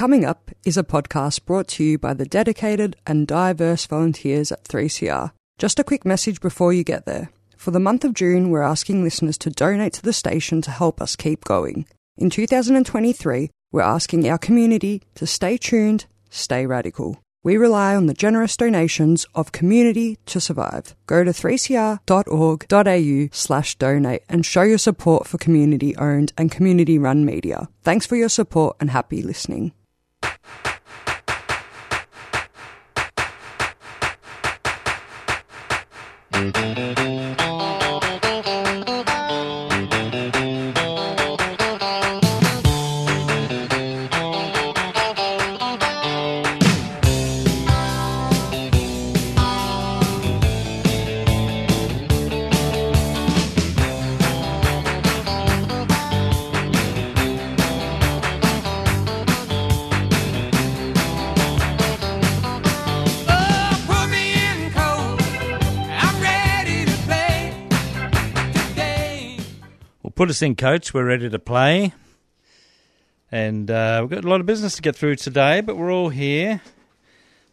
Coming Up is a podcast brought to you by the dedicated and diverse volunteers at 3CR. Just a quick message before you get there. For the month of June, we're asking listeners to donate to the station to help us keep going. In 2023, we're asking our community to stay tuned, stay radical. We rely on the generous donations of community to survive. Go to 3cr.org.au slash donate and show your support for community owned and community run media. Thanks for your support and happy listening. Oh, put us in, coach. We're ready to play. And uh, we've got a lot of business to get through today, but we're all here.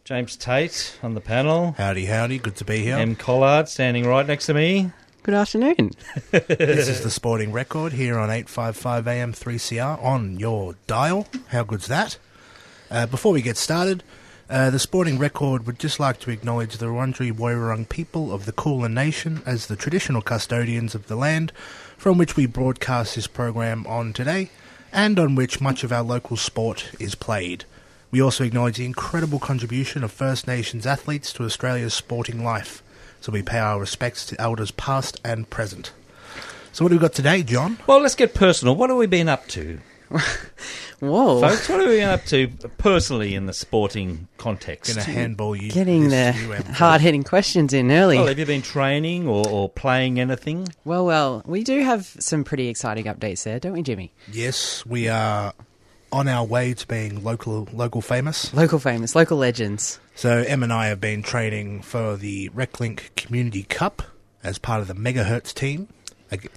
James Tate on the panel. Howdy, howdy. Good to be here. Em Collard standing right next to me. Good afternoon. this is the Sporting Record here on 855 AM 3CR on your dial. How good's that? Uh, before we get started, uh, the Sporting Record would just like to acknowledge the Wurundjeri Woiwurrung people of the Kulin Nation as the traditional custodians of the land from which we broadcast this program on today and on which much of our local sport is played. We also acknowledge the incredible contribution of First Nations athletes to Australia's sporting life, so we pay our respects to elders past and present. So, what do we got today, John? Well, let's get personal. What have we been up to, Whoa. folks? What are we up to personally in the sporting context? Going to handball you. Getting the hard hitting questions in early. Well, have you been training or, or playing anything? well, well, we do have some pretty exciting updates there, don't we, Jimmy? Yes, we are on our way to being local local famous. Local famous, local legends. So Em and I have been training for the RecLink Community Cup as part of the Megahertz team.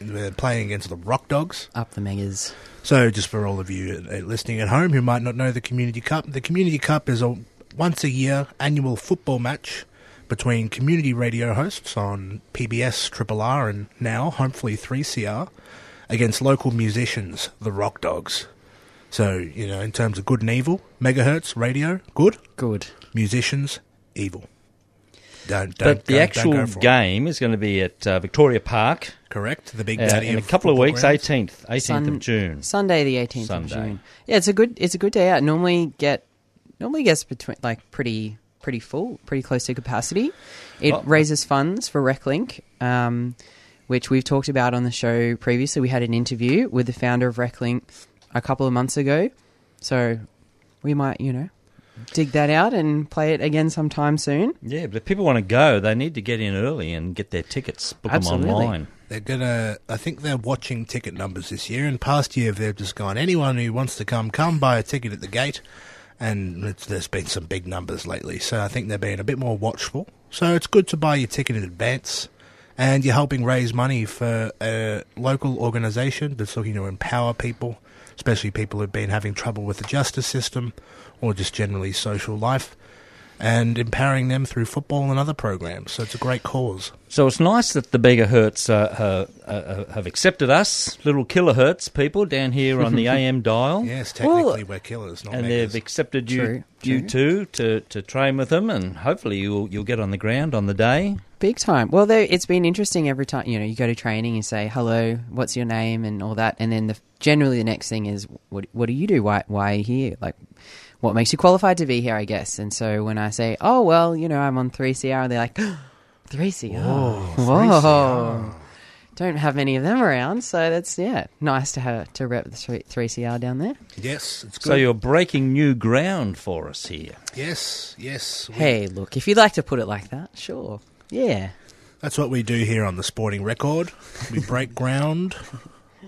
We're uh, playing against the Rock Dogs. Up the megas. So, just for all of you listening at home who might not know the Community Cup, the Community Cup is a once a year annual football match between community radio hosts on PBS, Triple R, and now hopefully 3CR against local musicians, the Rock Dogs. So, you know, in terms of good and evil, megahertz radio, good. Good. Musicians, evil. Don't, don't, But the don't- actual don't go for game is going to be at uh, Victoria Park correct? The big uh, daddy in a couple of weeks, 18th, 18th of June. Sunday the 18th of June. Yeah, it's a good it's a good day out. Normally get normally gets between like pretty pretty full, pretty close to capacity. It Oh. raises funds for RecLink, um, which we've talked about on the show previously. We had an interview with the founder of RecLink a couple of months ago. So we might, you know, dig that out and play it again sometime soon. Yeah, but if people want to go, they need to get in early and get their tickets, book Absolutely. them online. They're gonna. I think they're watching ticket numbers this year. In past year, they've just gone. Anyone who wants to come, come buy a ticket at the gate. And it's, there's been some big numbers lately, so I think they're being a bit more watchful. So it's good to buy your ticket in advance, and you're helping raise money for a local organisation that's looking to empower people, especially people who've been having trouble with the justice system or just generally social life, and empowering them through football and other programs. So it's a great cause. So it's nice that the Megahertz uh, uh, uh, have accepted us, little killer kilohertz people down here on the AM dial. Yes, Well, technically we're killers, not And megas. they've accepted you, True, you true. too, to, to train with them, and hopefully you'll you'll get on the ground on the day. Big time. Well, there, it's been interesting every time you know you go to training. You say hello, what's your name, and all that, and then the, generally the next thing is what what do you do? Why why are you here? Like, what makes you qualified to be here? I guess. And so when I say, oh well, you know, I'm on three CR, they're like, three CR. Whoa. Don't have many of them around, so that's yeah, nice to have to rep the three CR down there. Yes, it's good. So you're breaking new ground for us here. yes, yes. we- Hey, look, if you'd like to put it like that, sure, yeah. That's what we do here on the Sporting Record. We break ground.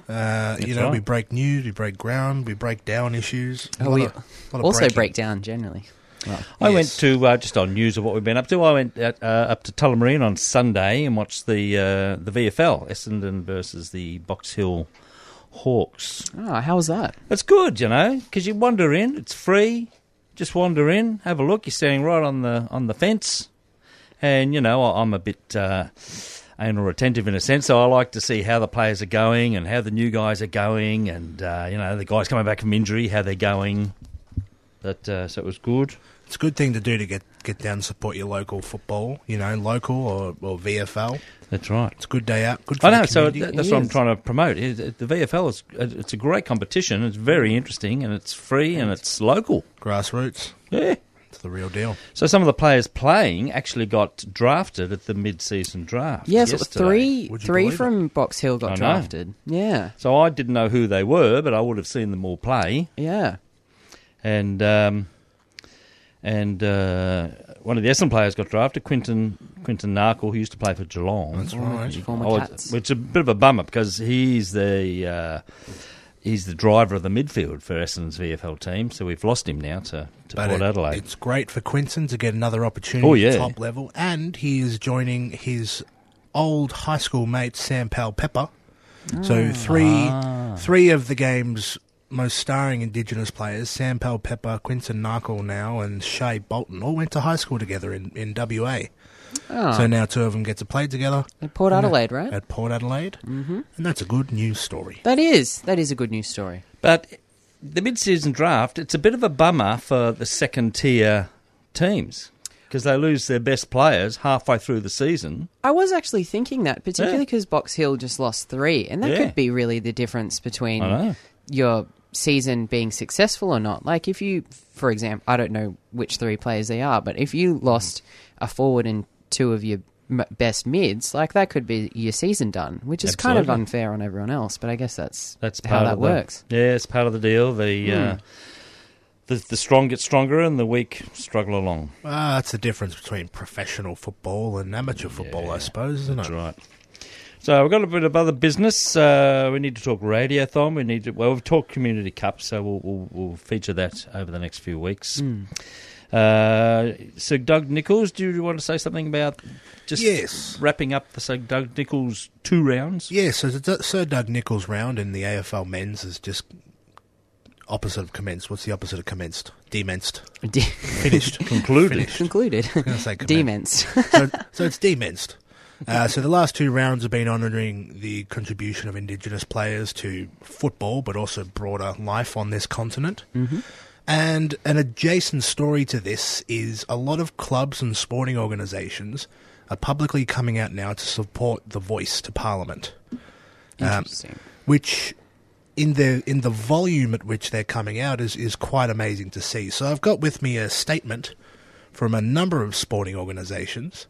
Uh, you That's know, we break news, we break ground, we break down issues. A Oh, lot we of- lot also breaking. break down generally. Well, I Yes. went to uh, just on news of what we've been up to. I went uh, uh, up to Tullamarine on Sunday and watched the uh, the VFL Essendon versus the Box Hill Hawks. Oh, how was that? It's good, you know, because you wander in. It's free. Just wander in, have a look. You're standing right on the on the fence, and you know I- I'm a bit uh, anal attentive in a sense, so I like to see how the players are going and how the new guys are going, and uh, you know the guys coming back from injury, how they're going. But uh, so it was good. It's a good thing to do to get, get down and support your local football, you know, local or, or VFL. That's right. It's a good day out. Good for I know. the So that, that's It what I'm trying to promote. It- it- The VFL is it's a great competition. It's very interesting and it's free and it's local. Grassroots. Yeah. It's the real deal. So some of the players playing actually got drafted at the mid-season draft. Yes, yesterday. three three believe it? from Box Hill got I know. drafted. Yeah, So I didn't know who they were, but I would have seen them all play. yeah. And um, and uh, one of the Essendon players got drafted, Quinton Quinton Narkle, who used to play for Geelong. That's right. Former I was- Cats. which is a bit of a bummer because he's the uh, he's the driver of the midfield for Essendon's VFL team. So we've lost him now to, to But Port it- Adelaide. it's great for Quinton to get another opportunity Oh, at yeah. top level, and he is joining his old high school mate Sam Powell Pepper. So three Ah. three of the game's most starring Indigenous players, Sam Powell Pepper, Quinton Narkle now, and Shai Bolton, all went to high school together in, in WA. Oh, So now two of them get to play together at Port Adelaide, right? at Port Adelaide, mm-hmm. and that's a good news story. That is that is a good news story. But the mid-season draft, it's a bit of a bummer for the second-tier teams because they lose their best players halfway through the season. I was actually thinking that, particularly Yeah. because Box Hill just lost three, and that Yeah. could be really the difference between your season being successful or not. Like if you, for example, I don't know which three players they are, but if you lost a forward and two of your m- best mids, like that could be your season done, which is kind of Absolutely. unfair on everyone else. But I guess that's That's how that of the, works. Hmm. Yeah, it's part of the deal. The uh, the the strong get stronger and the weak struggle along. Ah, that's the difference between professional football and amateur football, I suppose, isn't it? That's right. So we've got a bit of other business. Uh, we need to talk radiothon. We need to. Well, we've talked community cup, so we'll, we'll, we'll feature that over the next few weeks. Uh, Sir Doug Nicholls, do you want to say something about just Yes. wrapping up the Sir Doug Nicholls two rounds? Yeah, so the Sir Doug Nicholls round in the AFL men's is just opposite of commenced. What's the opposite of commenced? Demensed. De- Finished. Concluded. Finished. concluded. I was going to say commenced. So, so it's demensed. Uh, so the last two rounds have been honouring the contribution of Indigenous players to football, but also broader life on this continent. Mm-hmm. And an adjacent story to this is a lot of clubs and sporting organisations are publicly coming out now to support the voice to Parliament, um, Interesting. which in the in the volume at which they're coming out is is quite amazing to see. So I've got with me a statement from a number of sporting organisations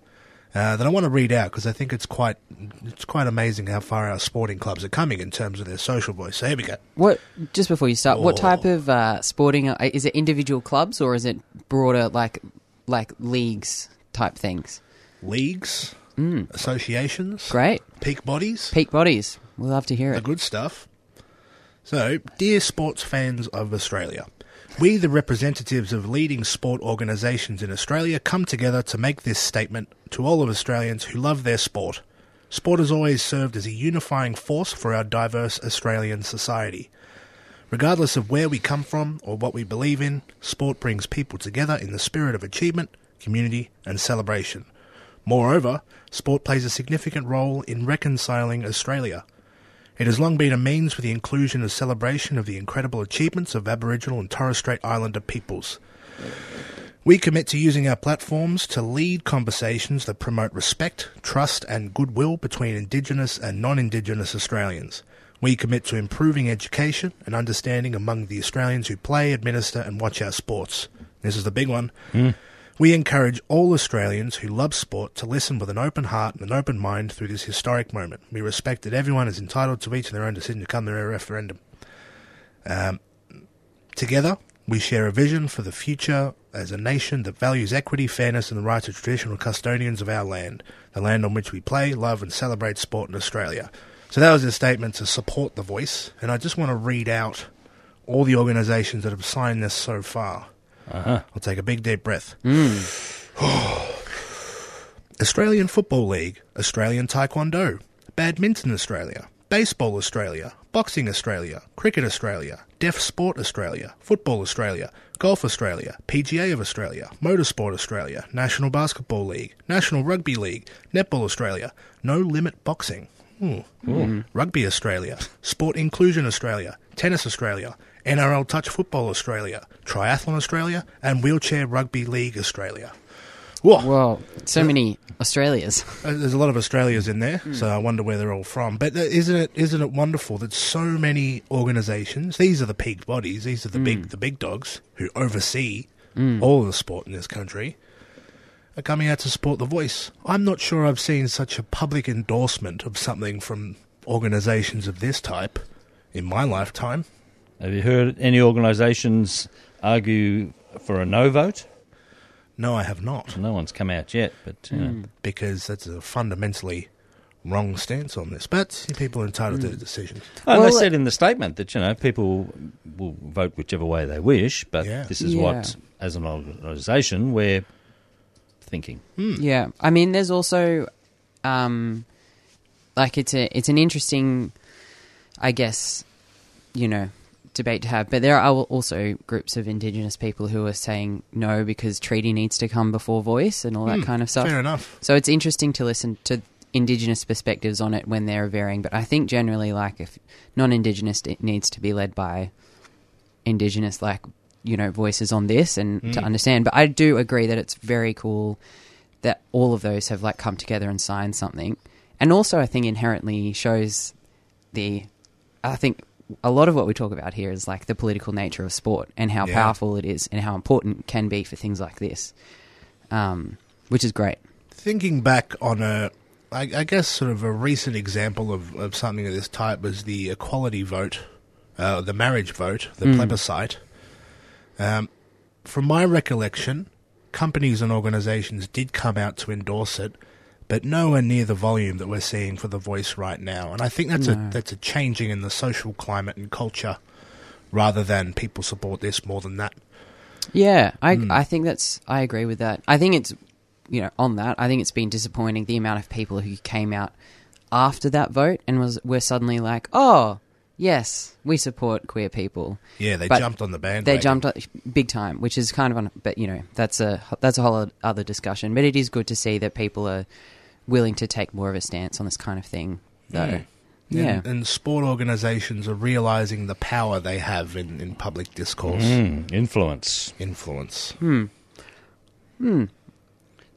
uh, that I want to read out because I think it's quite it's quite amazing how far our sporting clubs are coming in terms of their social voice. So here we go. What? Just before you start, what Oh. type of uh, sporting uh, is it? Individual clubs or is it broader, like like leagues type things? Leagues, associations, Great, peak bodies, peak bodies. We'll love to hear the it. good stuff. So, dear sports fans of Australia, we, the representatives of leading sport organisations in Australia, come together to make this statement to all of Australians who love their sport. Sport has always served as a unifying force for our diverse Australian society. Regardless of where we come from or what we believe in, sport brings people together in the spirit of achievement, community, and celebration. Moreover, sport plays a significant role in reconciling Australia. It has long been a means for the inclusion and celebration of the incredible achievements of Aboriginal and Torres Strait Islander peoples. We commit to using our platforms to lead conversations that promote respect, trust, and goodwill between Indigenous and non Indigenous Australians. We commit to improving education and understanding among the Australians who play, administer, and watch our sports. This is the big one. Hmm. We encourage all Australians who love sport to listen with an open heart and an open mind through this historic moment. We respect that everyone is entitled to each their own decision to come to their referendum. Um, together, we share a vision for the future as a nation that values equity, fairness, and the rights of traditional custodians of our land, the land on which we play, love, and celebrate sport in Australia. So that was a statement to support the voice, and I just want to read out all the organisations that have signed this so far. Uh-huh. I'll take a big deep breath. Hmm. Australian Football League, Australian Taekwondo, Badminton Australia, Baseball Australia, Boxing Australia, Cricket Australia, Deaf Sport Australia, Football Australia, Golf Australia, PGA of Australia, Motorsport Australia, National Basketball League, National Rugby League, Netball Australia, No Limit Boxing, Ooh. Rugby Australia, Sport Inclusion Australia, Tennis Australia, NRL Touch Football Australia, Triathlon Australia, and Wheelchair Rugby League Australia. Whoa. Well, so many Australias. Uh, There's a lot of Australias in there, so I wonder where they're all from. But uh, isn't it isn't it wonderful that so many organisations? These are the peak bodies. These are the big the big dogs who oversee all of the sport in this country. Are coming out to support the voice. I'm not sure I've seen such a public endorsement of something from organisations of this type in my lifetime. Have you heard any organisations argue for a no vote? No, I have not, No one's come out yet, but you know, hmm. because that's a fundamentally wrong stance on this. But people are entitled to hmm. the decision. Oh, Well, they said in the statement that you know people will vote whichever way they wish, but Yeah. this is Yeah. what, as an organisation, we're thinking. Hmm. Yeah, I mean, there's also, um, like it's a it's an interesting, I guess, you know, debate to have. But there are also groups of Indigenous people who are saying no because treaty needs to come before voice and all that Hmm, kind of stuff. Fair enough. So it's interesting to listen to Indigenous perspectives on it when they're varying. But I think generally, like if non-Indigenous, it needs to be led by Indigenous, like you know, voices on this and to understand. But I do agree that it's very cool that all of those have like come together and signed something. And also, I think inherently shows the. I think a lot of what we talk about here is like the political nature of sport and how Yeah. powerful it is and how important it can be for things like this, um, which is great. thinking back on a, I, I guess, sort of a recent example of, of something of this type was the equality vote, uh, the marriage vote, the plebiscite. Um, from my recollection, companies and organisations did come out to endorse it, but nowhere near the volume that we're seeing for the voice right now. And I think that's a that's a changing in the social climate and culture, rather than people support this more than that. Yeah, I Hmm. I think that's I agree with that. I think it's you know on that. I think it's been disappointing the amount of people who came out after that vote and was were suddenly like, oh yes, we support queer people. Yeah, they But jumped on the bandwagon. They jumped on, big time, which is kind of on. But you know that's a that's a whole other discussion. But it is good to see that people are willing to take more of a stance on this kind of thing, though. Mm. Yeah. And, and sport organisations are realising the power they have in, in public discourse, Mm, influence. influence. Hmm. Hmm.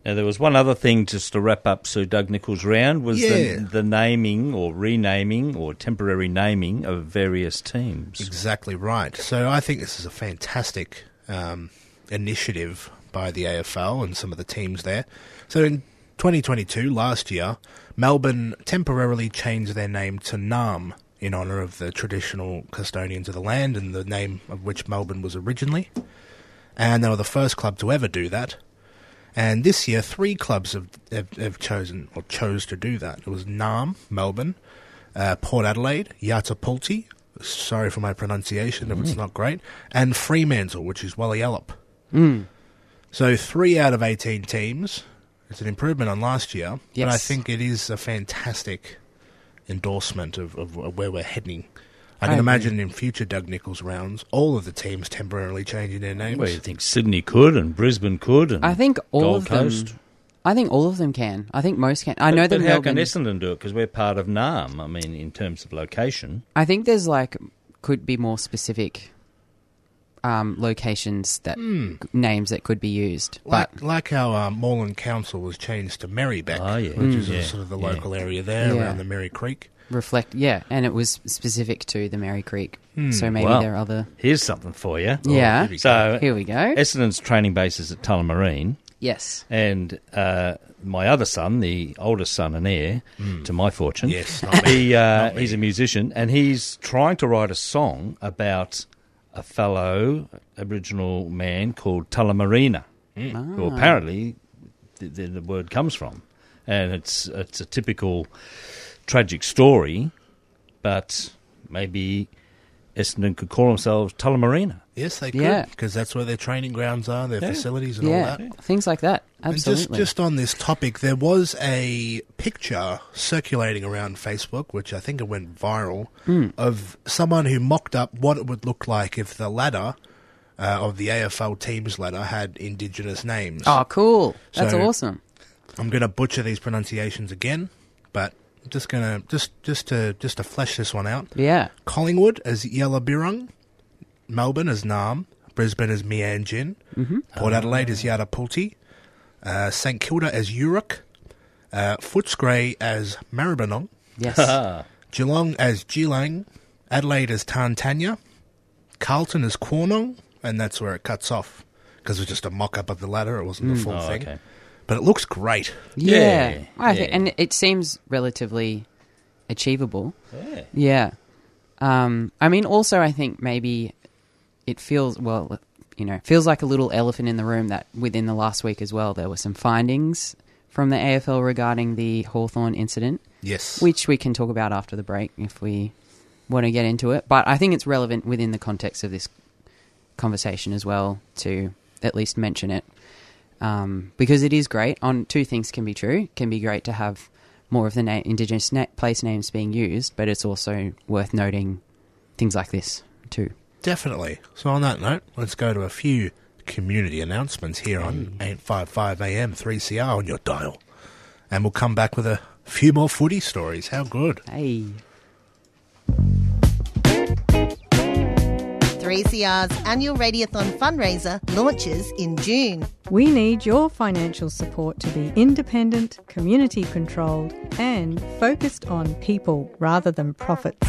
Now, there was one other thing just to wrap up Sir Doug Nicholls' round was Yeah. the, the naming or renaming or temporary naming of various teams. Exactly right. So I think this is a fantastic um, initiative by the AFL and some of the teams there. So in 2022, last year, Melbourne temporarily changed their name to Narrm in honour of the traditional custodians of the land and the name of which Melbourne was originally. And they were the first club to ever do that. And this year, three clubs have, have, have chosen or chose to do that. It was Narrm, Melbourne, uh, Port Adelaide, Yartapuulti, sorry for my pronunciation if it's not great, and Fremantle, which is Walyalup. Mm. So three out of 18 teams. It's an improvement on last year, but I think it is a fantastic endorsement of, of, of where we're heading. I I can agree. imagine in future Doug Nicholls rounds, all of the teams temporarily changing their names. Well, you think Sydney could and Brisbane could and I think all Gold of them. I think all of them can. I think most can. I know that but how can Melbourne. Essendon do it? Because we're part of Narrm. I mean, in terms of location. I think there's like could be more specific um, locations that names that could be used. Like, But like how um, Moreland Council was changed to Merri-bek, Oh, yeah. which is Mm. a Yeah, sort of the yeah. local area there Yeah. around the Merri Creek. reflect, yeah, and it was specific to the Merri Creek. So maybe Well, there are other. Here's something for you. yeah. here So Here we go. Essendon's training base is at Tullamarine. yes. And uh, my other son, the oldest son and heir, to my fortune, Yes, not me. he, uh, Not me. he's a musician, and he's trying to write a song about a fellow Aboriginal man called Tullamareena, who ah. apparently the, the, the word comes from, and it's it's a typical tragic story, but maybe Essendon could call themselves Tullamareena. Yes, they could, Yeah. because that's where their training grounds are, their Yeah. facilities and all Yeah, that. things like that. And Absolutely. just, just on this topic, there was a picture circulating around Facebook, which I think it went viral, Hmm. of someone who mocked up what it would look like if the ladder uh, of the AFL teams ladder had Indigenous names. oh, cool. That's So- awesome. I'm going to butcher these pronunciations again, but I'm just gonna just just to just to flesh this one out. Yeah. Collingwood as Yellabirrung, Melbourne as Narrm, Brisbane as Meanjin, Mm-hmm. Port Adelaide as Yartapuulti, uh, St Kilda as Uruk, uh, Footscray as Maribyrnong, Yes. Geelong as Geelong, Adelaide as Tarntanya, Carlton as Quornong, and that's where it cuts off because it was just a mock-up of the ladder. It wasn't the full Oh, thing, okay. but it looks great. yeah. Yeah, I think, yeah. and it seems relatively achievable. Yeah. Yeah. Um, I mean, also, I think maybe it feels, well, you know, feels like a little elephant in the room that within the last week as well, there were some findings from the AFL regarding the Hawthorn incident, Yes, which we can talk about after the break if we want to get into it. But I think it's relevant within the context of this conversation as well to at least mention it. Um, because it is great. On two things can be true. It can be great to have more of the na- indigenous na- place names being used, but it's also worth noting things like this too. Definitely. So on that note, let's go to a few community announcements here on mm. 855 AM 3CR on your dial. And we'll come back with a few more footy stories. How good. Hey, 3CR's annual Radiothon fundraiser launches in June. We need your financial support to be independent, community controlled, and focused on people rather than profits.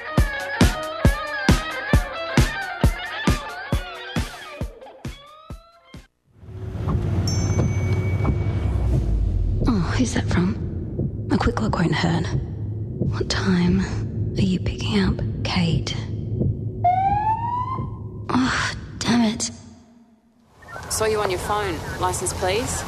Who's that from? A quick look won't hurt. What time are you picking up, Kate? Oh, damn it. Saw you on your phone. License, please.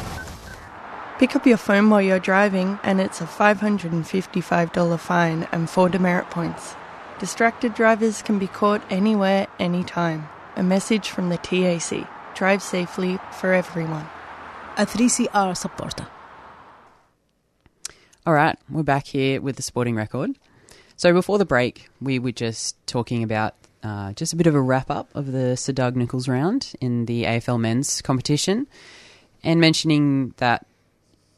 Pick up your phone while you're driving, and it's a $555 fine and four demerit points. Distracted drivers can be caught anywhere, anytime. A message from the TAC. Drive safely for everyone. A 3CR supporter. All right, we're back here with the sporting record. So before the break, we were just talking about uh, just a bit of a wrap up of the Sir Doug Nicholls round in the AFL men's competition, and mentioning that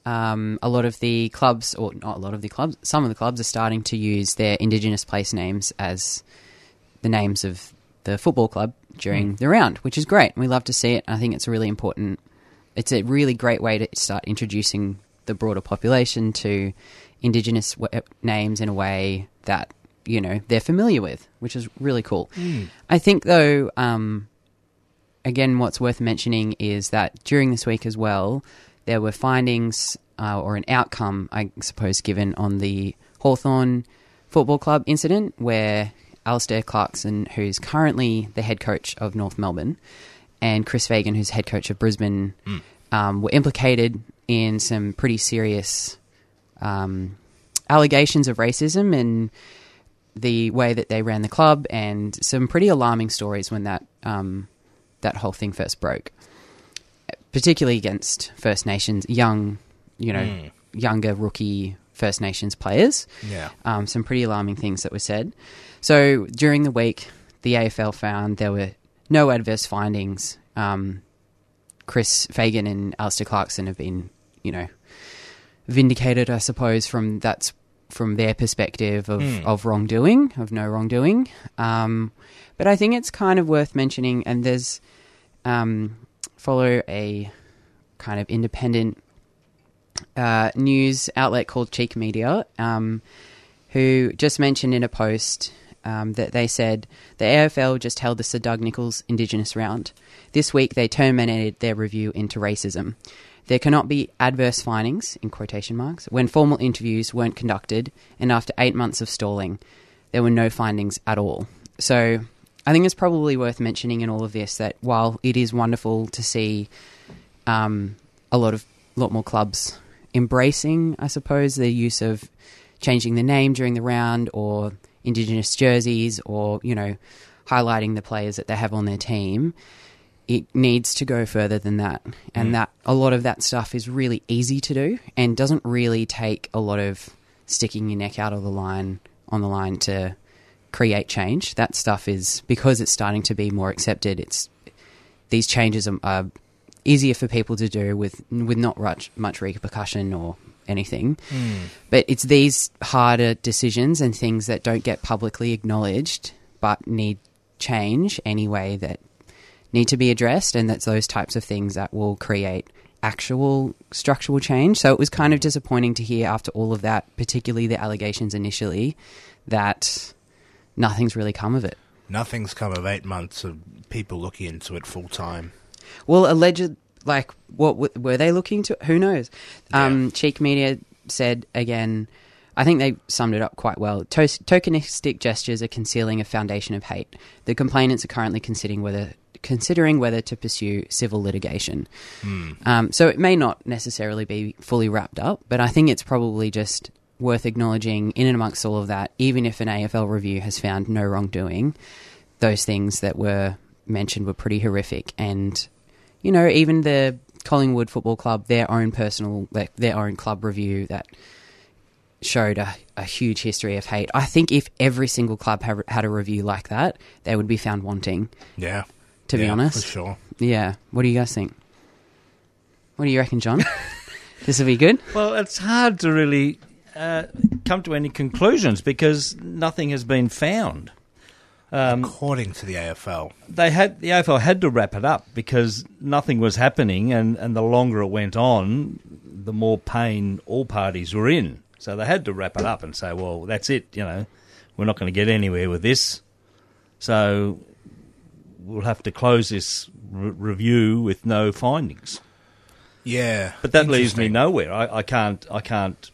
um, a lot of the clubs, or not a lot of the clubs, some of the clubs are starting to use their Indigenous place names as the names of the football club during the round, which is great. We love to see it. I think it's a really important. It's a really great way to start introducing the broader population to Indigenous w- names in a way that you know they're familiar with, which is really cool. I think though, um, again, what's worth mentioning is that during this week as well, there were findings uh, or an outcome, I suppose, given on the Hawthorn Football Club incident where Alastair Clarkson, who's currently the head coach of North Melbourne, and Chris Fagan, who's head coach of Brisbane, um, were implicated in some pretty serious um, allegations of racism and the way that they ran the club, and some pretty alarming stories when that um, that whole thing first broke, particularly against First Nations young, you know, Mm. younger rookie First Nations players. Yeah. Um, some pretty alarming things that were said. So during the week, the AFL found there were no adverse findings. Um, Chris Fagan and Alastair Clarkson have been, you know, vindicated, I suppose, from that's from their perspective of, Hmm. of wrongdoing, of no wrongdoing. Um, but I think it's kind of worth mentioning, and there's um, follow a kind of independent uh, news outlet called Cheek Media, um, who just mentioned in a post um, that they said the AFL just held the Sir Doug Nicholls Indigenous round. This week they terminated their review into racism. There cannot be adverse findings, in quotation marks, when formal interviews weren't conducted, and after eight months of stalling, there were no findings at all. So I think it's probably worth mentioning in all of this that while it is wonderful to see um, a lot of lot more clubs embracing, I suppose, the use of changing the name during the round or Indigenous jerseys or, you know, highlighting the players that they have on their team, it needs to go further than that. And Mm. that a lot of that stuff is really easy to do and doesn't really take a lot of sticking your neck out of the line on the line to create change. That stuff is because it's starting to be more accepted. It's these changes are, are easier for people to do with with not much much repercussion or anything. Mm. But it's these harder decisions and things that don't get publicly acknowledged but need change anyway that need to be addressed and that's those types of things that will create actual structural change. So it was kind of disappointing to hear after all of that, particularly the allegations initially, that nothing's really come of it. Nothing's come of eight months of people looking into it full time. Well, alleged, like, what were they looking to? Who knows? Um, Cheek Media said again. I think they summed it up quite well. Tokenistic gestures are concealing a foundation of hate. The complainants are currently considering whether considering whether to pursue civil litigation. Hmm. Um, so it may not necessarily be fully wrapped up, but I think it's probably just worth acknowledging in and amongst all of that, even if an AFL review has found no wrongdoing, those things that were mentioned were pretty horrific. And, you know, even the Collingwood Football Club, their own personal, like, their own club review that showed a, a huge history of hate. I think if every single club had, had a review like that, they would be found wanting. Yeah. To be Yeah, honest. for sure. Yeah. What do you guys think? What do you reckon, John? this will be good? Well, it's hard to really uh, come to any conclusions because nothing has been found. Um, According to the AFL, they had the AFL had to wrap it up because nothing was happening, and, and the longer it went on, the more pain all parties were in. So they had to wrap it up and say, "Well, that's it. You know, we're not going to get anywhere with this. So we'll have to close this re- review with no findings." Yeah, but that leaves me nowhere. I, I can't. I can't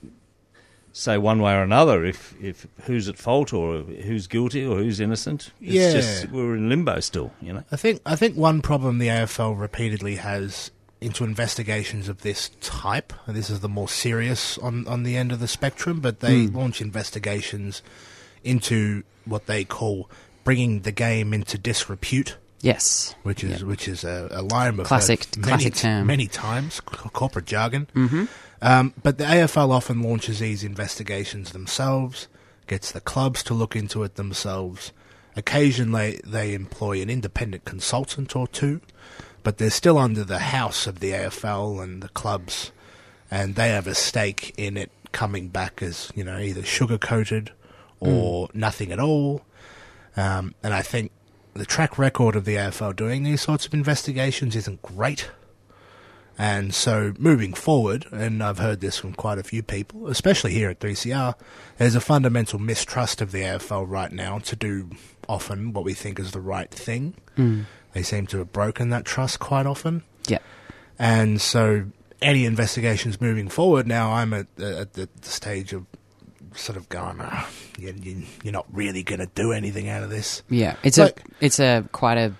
say one way or another if, if who's at fault or who's guilty or who's innocent. It's Yeah. just we're in limbo still. You know. I think I think one problem the AFL repeatedly has into investigations of this type, and this is the more serious on, on the end of the spectrum, but they Hmm. launch investigations into what they call bringing the game into disrepute. Yes. which is which is a, a line we've Classic- many, classic term. many times, corporate jargon. Mhm. Um, but the AFL often launches these investigations themselves, gets the clubs to look into it themselves. Occasionally, they employ an independent consultant or two, but they're still under the house of the AFL and the clubs, and they have a stake in it coming back as you know either sugar coated or nothing at all. Um, and I think the track record of the AFL doing these sorts of investigations isn't great. And so moving forward, and I've heard this from quite a few people, especially here at 3CR, there's a fundamental mistrust of the AFL right now to do often what we think is the right thing. Mm. They seem to have broken that trust quite often. Yeah. And so any investigations moving forward now, I'm at, at the stage of sort of going, ah, you, you're not really going to do anything out of this. Yeah, it's Like- a it's a quite a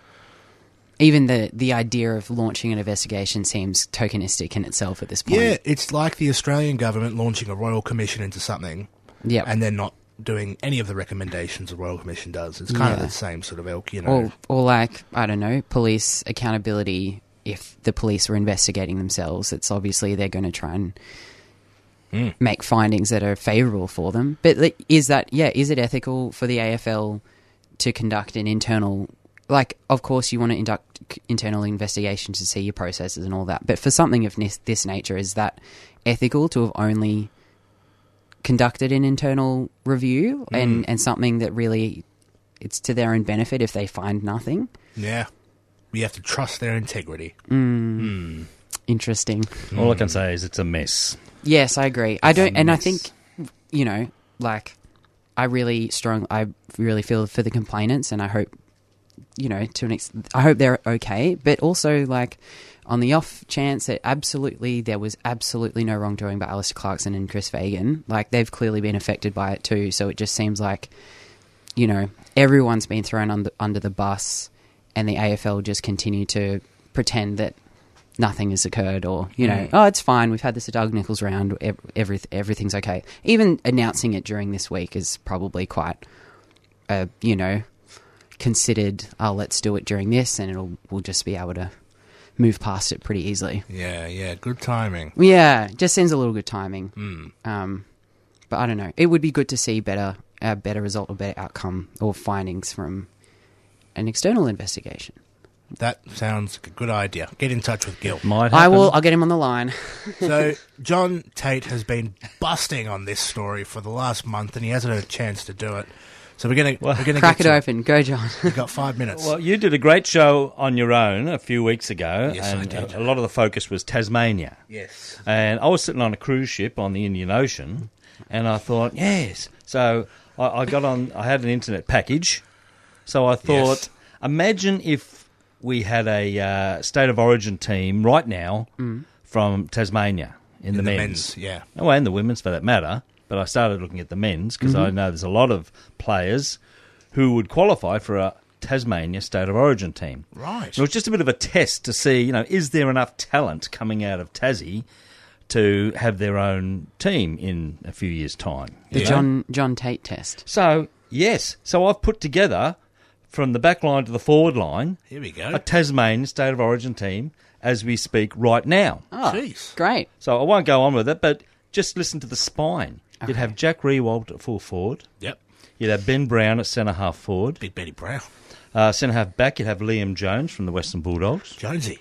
even the the idea of launching an investigation seems tokenistic in itself at this point. Yeah, it's like the Australian government launching a royal commission into something, Yep. and then not doing any of the recommendations the royal commission does. It's kind of the same sort of ilk, you know. Or or like I don't know, police accountability. If the police were investigating themselves, it's obviously they're going to try and Mm. make findings that are favourable for them. But is that yeah? Is it ethical for the AFL to conduct an internal? Like, of course, you want to induct c- internal investigations to see your processes and all that. But for something of this, this nature, is that ethical to have only conducted an internal review and, Mm. and something that really it's to their own benefit if they find nothing? yeah, we have to trust their integrity. Mm. Interesting. All I can say is it's a mess. Yes, I agree. I don't, and I think, you know, like, I really strong. I really feel for the complainants, and I hope, you know, to an ex- I hope they're okay. But also, like, on the off chance that absolutely there was absolutely no wrongdoing by Alastair Clarkson and Chris Fagan, like they've clearly been affected by it too. So it just seems like, you know, everyone's been thrown under, under the bus, and the AFL just continue to pretend that nothing has occurred, or you know, Mm. oh, it's fine. We've had this at Doug Nicholls round. Every, everything's okay. Even announcing it during this week is probably quite, uh, you know, considered. Oh, let's do it during this, and it'll we'll just be able to move past it pretty easily. Yeah, yeah, good timing. Yeah, just seems a little good timing. Mm. Um, but I don't know. It would be good to see better, a better result or better outcome or findings from an external investigation. That sounds like a good idea. Get in touch with Gil. Might I will. I'll get him on the line. so John Tate has been busting on this story for the last month, and he hasn't had a chance to do it. So we're gonna we're gonna Crack get it to open. Go, John. We've got five minutes. Well, you did a great show on your own a few weeks ago, Yes, I and did. a, a lot of the focus was Tasmania. Yes. And I was sitting on a cruise ship on the Indian Ocean, and I thought, yes. So I, I got on. I had an internet package, so I thought, Yes. imagine if we had a uh, state of origin team right now Mm. from Tasmania in, In the, the men's, men's, yeah. oh, and the women's for that matter. But I started looking at the men's because I Mhm. know there's a lot of players who would qualify for a Tasmania state of origin team. Right. It was just a bit of a test to see, you know, is there enough talent coming out of Tassie to have their own team in a few years' time? The know? John John Tate test. So yes, so I've put together from the back line to the forward line. Here we go. A Tasmanian state of origin team as we speak right now. Oh, Jeez. great. So I won't go on with it, but just listen to the spine. You'd have Jack Riewoldt at full forward. Yep. You'd have Ben Brown at centre half forward. Big Betty Brown. Uh, centre half back, you'd have Liam Jones from the Western Bulldogs. Jonesy.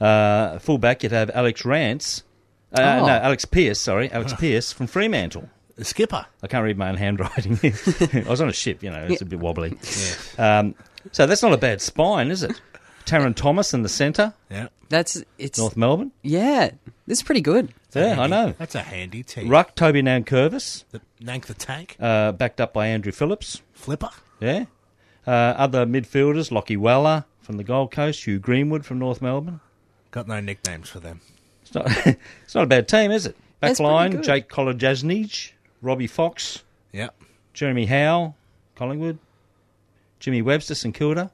Uh, full back, you'd have Alex Rance. Uh, Oh. No, Alex Pearce, sorry. Alex Pearce from Fremantle. The skipper. I can't read my own handwriting. I was on a ship, you know, it's a bit wobbly. Um, so that's not a bad spine, is it? Tarryn Thomas in the centre, Yeah. That's it's. North Melbourne. Yeah, this is pretty good. Yeah, I know. That's a handy team. Ruck, Toby Nankervis, The, Nank the Tank. uh, backed up by Andrew Phillips. Flipper. Yeah. Uh, other midfielders, Lachie Weller from the Gold Coast, Hugh Greenwood from North Melbourne. Got no nicknames for them. It's not, it's not a bad team, is it? Back That's pretty line, good. Jake Kolodjashnij, Robbie Fox, Yep. Jeremy Howe, Collingwood, Jimmy Webster, St Kilda.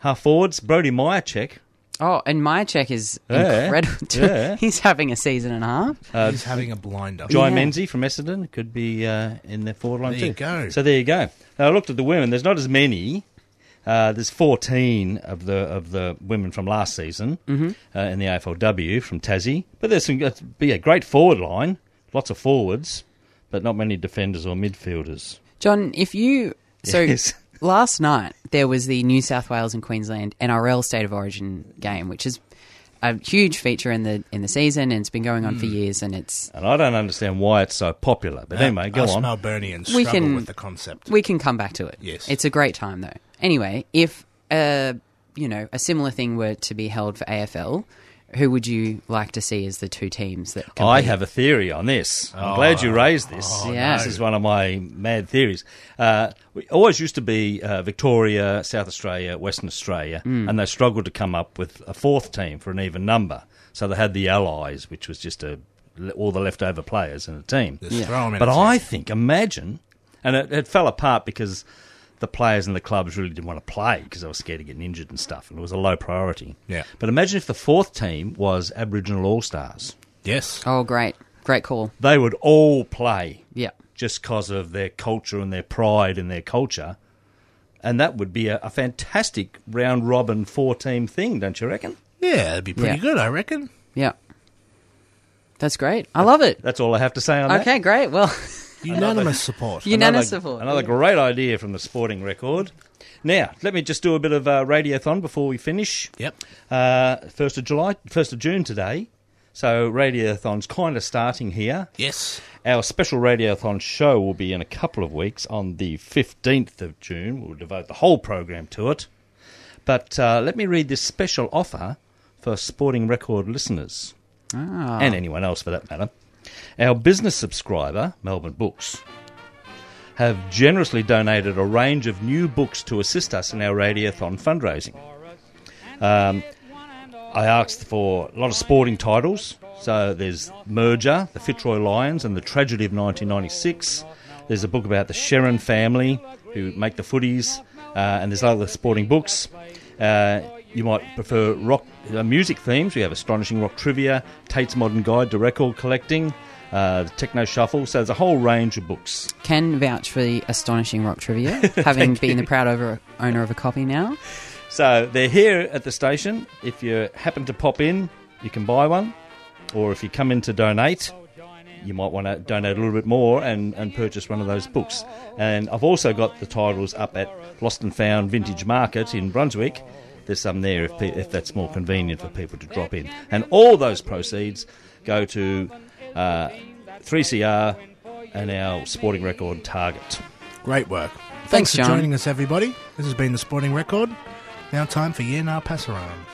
Half forwards, Brody Mihocek. Oh, and Mihocek is Yeah, incredible. too. yeah. He's having a season and a half. Uh, He's having a blinder. Jye Yeah. Menzies from Essendon could be uh, in their forward line There too. you go. So there you go. Now I looked at the women. There's not as many. Uh, there's 14 of the of the women from last season Mm-hmm. uh, in the AFLW from Tassie, but there's some uh, be a great forward line, lots of forwards, but not many defenders or midfielders. John, if you so Yes. last night there was the New South Wales and Queensland NRL State of Origin game, which is a huge feature in the in the season, and it's been going on Hmm. for years. And it's And I don't understand why it's so popular. But anyway, go Us on. Melburnians We struggle can- with the concept. we can come back to it. Yes. it's a great time though. Anyway, if uh, you know a similar thing were to be held for AFL, who would you like to see as the two teams that? Compete? I have a theory on this. I'm glad you raised this. Oh, Yeah. This is one of my mad theories. Uh, we always used to be uh, Victoria, South Australia, Western Australia, Hmm. and they struggled to come up with a fourth team for an even number. So they had the Allies, which was just a, all the leftover players in a team. Just throw 'em in But a team. I think, imagine, and it, it fell apart because the players and the clubs really didn't want to play because they were scared of getting injured and stuff, and it was a low priority. Yeah. But imagine if the fourth team was Aboriginal All Stars Yes. Oh, great, great call. they would all play Yeah. just because of their culture and their pride in their culture. And that would be a, a fantastic round robin four team thing, don't you reckon? Yeah, that'd be pretty Yeah. good, I reckon. Yeah. That's great. I love it. That's all I have to say on that. Okay, great. Well, Unanimous support. unanimous another, support. Another great idea from the sporting record. Now, let me just do a bit of uh, radiothon before we finish. Yep. Uh, 1st of July, 1st of June today. So radiothon's kind of starting here. Yes. Our special radiothon show will be in a couple of weeks on the 15th of June. We'll devote the whole program to it. But uh, let me read this special offer for Sporting Record listeners, Ah. and anyone else for that matter. Our business subscriber, Melbourne Books, have generously donated a range of new books to assist us in our radiothon fundraising. Um, I asked for a lot of sporting titles. So there's Merger, the Fitzroy Lions, and the Tragedy of 1996. There's a book about the Sherrin family who make the footies, uh, and there's other sporting books. Uh, you might prefer rock uh, music themes. We have Astonishing Rock Trivia, Tate's Modern Guide to Record Collecting, uh, the Techno Shuffle. So there's a whole range of books. Can vouch for the astonishing rock trivia, having been the proud over, owner of a copy now. So they're here at the station. If you happen to pop in, you can buy one. Or if you come in to donate, you might want to donate a little bit more and, and purchase one of those books. And I've also got the titles up at Lost and Found Vintage Market in Brunswick. There's some there if, pe- if that's more convenient for people to drop in. And all those proceeds go to uh, 3CR and our sporting record target. Great work. Thanks, for John. joining us, everybody. This has been the Sporting Record. Now time for Yeah Nah Pass Around.